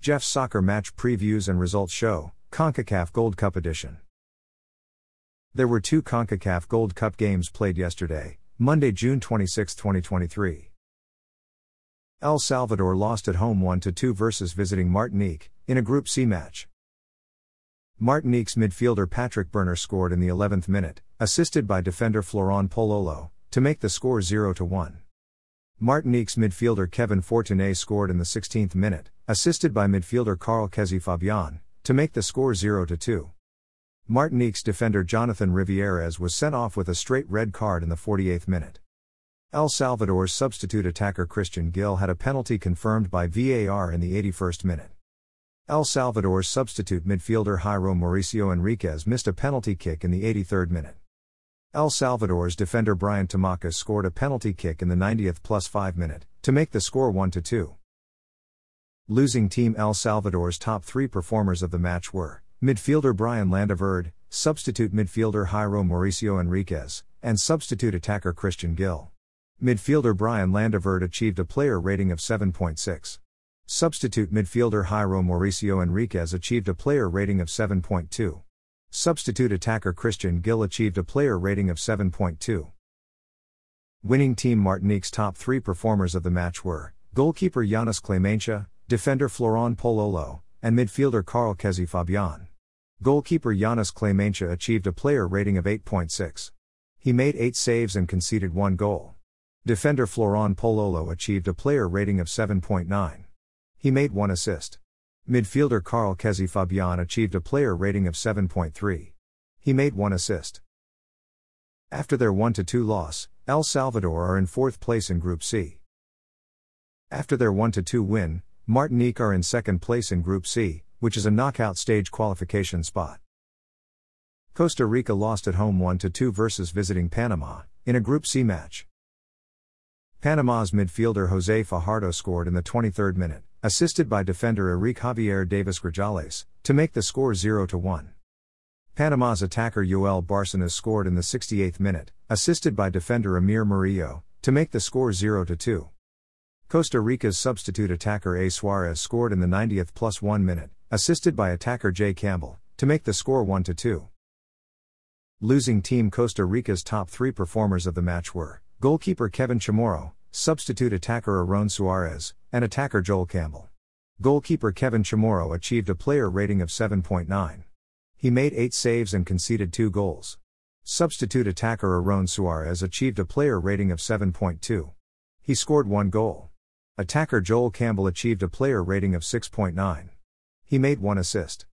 Jeff's Soccer Match Previews and Results Show, CONCACAF Gold Cup Edition. There were two CONCACAF Gold Cup games played yesterday, Monday, June 26, 2023. El Salvador lost at home 1 2 versus visiting Martinique, in a Group C match. Martinique's midfielder Patrick Burner scored in the 11th minute, assisted by defender Florent Poulolo, to make the score 0 1. Martinique's midfielder Kevin Fortuné scored in the 16th minute, assisted by midfielder Carl Kezi Fabian, to make the score 0 2. Martinique's defender Jonathan Rivierez was sent off with a straight red card in the 48th minute. El Salvador's substitute attacker Christian Gill had a penalty confirmed by VAR in the 81st minute. El Salvador's substitute midfielder Jairo Mauricio Henríquez missed a penalty kick in the 83rd minute. El Salvador's defender Brian Tamacas scored a penalty kick in the 90th plus 5 minute, to make the score 1 2. Losing team El Salvador's top three performers of the match were midfielder Brian Landaverde, substitute midfielder Jairo Mauricio Henríquez, and substitute attacker Christian Gill. Midfielder Brian Landaverde achieved a player rating of 7.6. Substitute midfielder Jairo Mauricio Henríquez achieved a player rating of 7.2. Substitute attacker Christian Gill achieved a player rating of 7.2. Winning team Martinique's top three performers of the match were goalkeeper Janis Clementia, defender Florent Poulolo, and midfielder Carl Kezi Fabian. Goalkeeper Janis Clementia achieved a player rating of 8.6. He made 8 saves and conceded 1 goal. Defender Florent Poulolo achieved a player rating of 7.9. He made 1 assist. Midfielder Carl Kezi Fabian achieved a player rating of 7.3. He made one assist. After their 1 2 loss, El Salvador are in fourth place in Group C. After their 1 2 win, Martinique are in second place in Group C, which is a knockout stage qualification spot. Costa Rica lost at home 1 2 versus visiting Panama, in a Group C match. Panama's midfielder Jose Fajardo scored in the 23rd minute assisted by defender Eric Javier Davis Grajales, to make the score 0 1. Panama's attacker Yoel Barcenas scored in the 68th minute, assisted by defender Amir Murillo, to make the score 0 2. Costa Rica's substitute attacker A. Suarez scored in the 90th plus 1 minute, assisted by attacker Jay Campbell, to make the score 1 2. Losing team Costa Rica's top three performers of the match were goalkeeper Kevin Chamorro, substitute attacker Aaron Suarez, and attacker Joel Campbell. Goalkeeper Kevin Chamorro achieved a player rating of 7.9. He made 8 saves and conceded 2 goals. Substitute attacker Aaron Suarez achieved a player rating of 7.2. He scored 1 goal. Attacker Joel Campbell achieved a player rating of 6.9. He made 1 assist.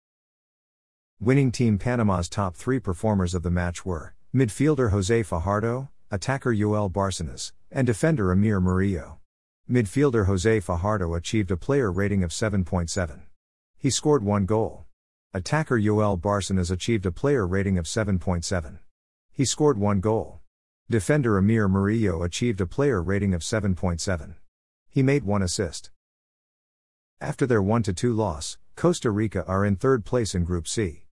Winning Team Panama's top 3 performers of the match were midfielder Jose Fajardo, attacker Yoel Barcenas, and defender Amir Murillo. Midfielder Jose Fajardo achieved a player rating of 7.7. He scored one goal. Attacker Yoel has achieved a player rating of 7.7. He scored one goal. Defender Amir Murillo achieved a player rating of 7.7. He made one assist. After their 1 2 loss, Costa Rica are in third place in Group C.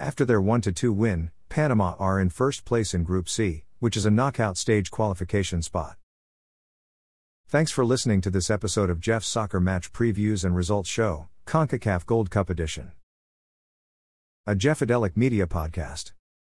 After their 1 2 win, Panama are in first place in Group C, which is a knockout stage qualification spot. Thanks for listening to this episode of Jeff's Soccer Match Previews and Results Show, CONCACAF Gold Cup Edition. A Jeffadelic Media Podcast.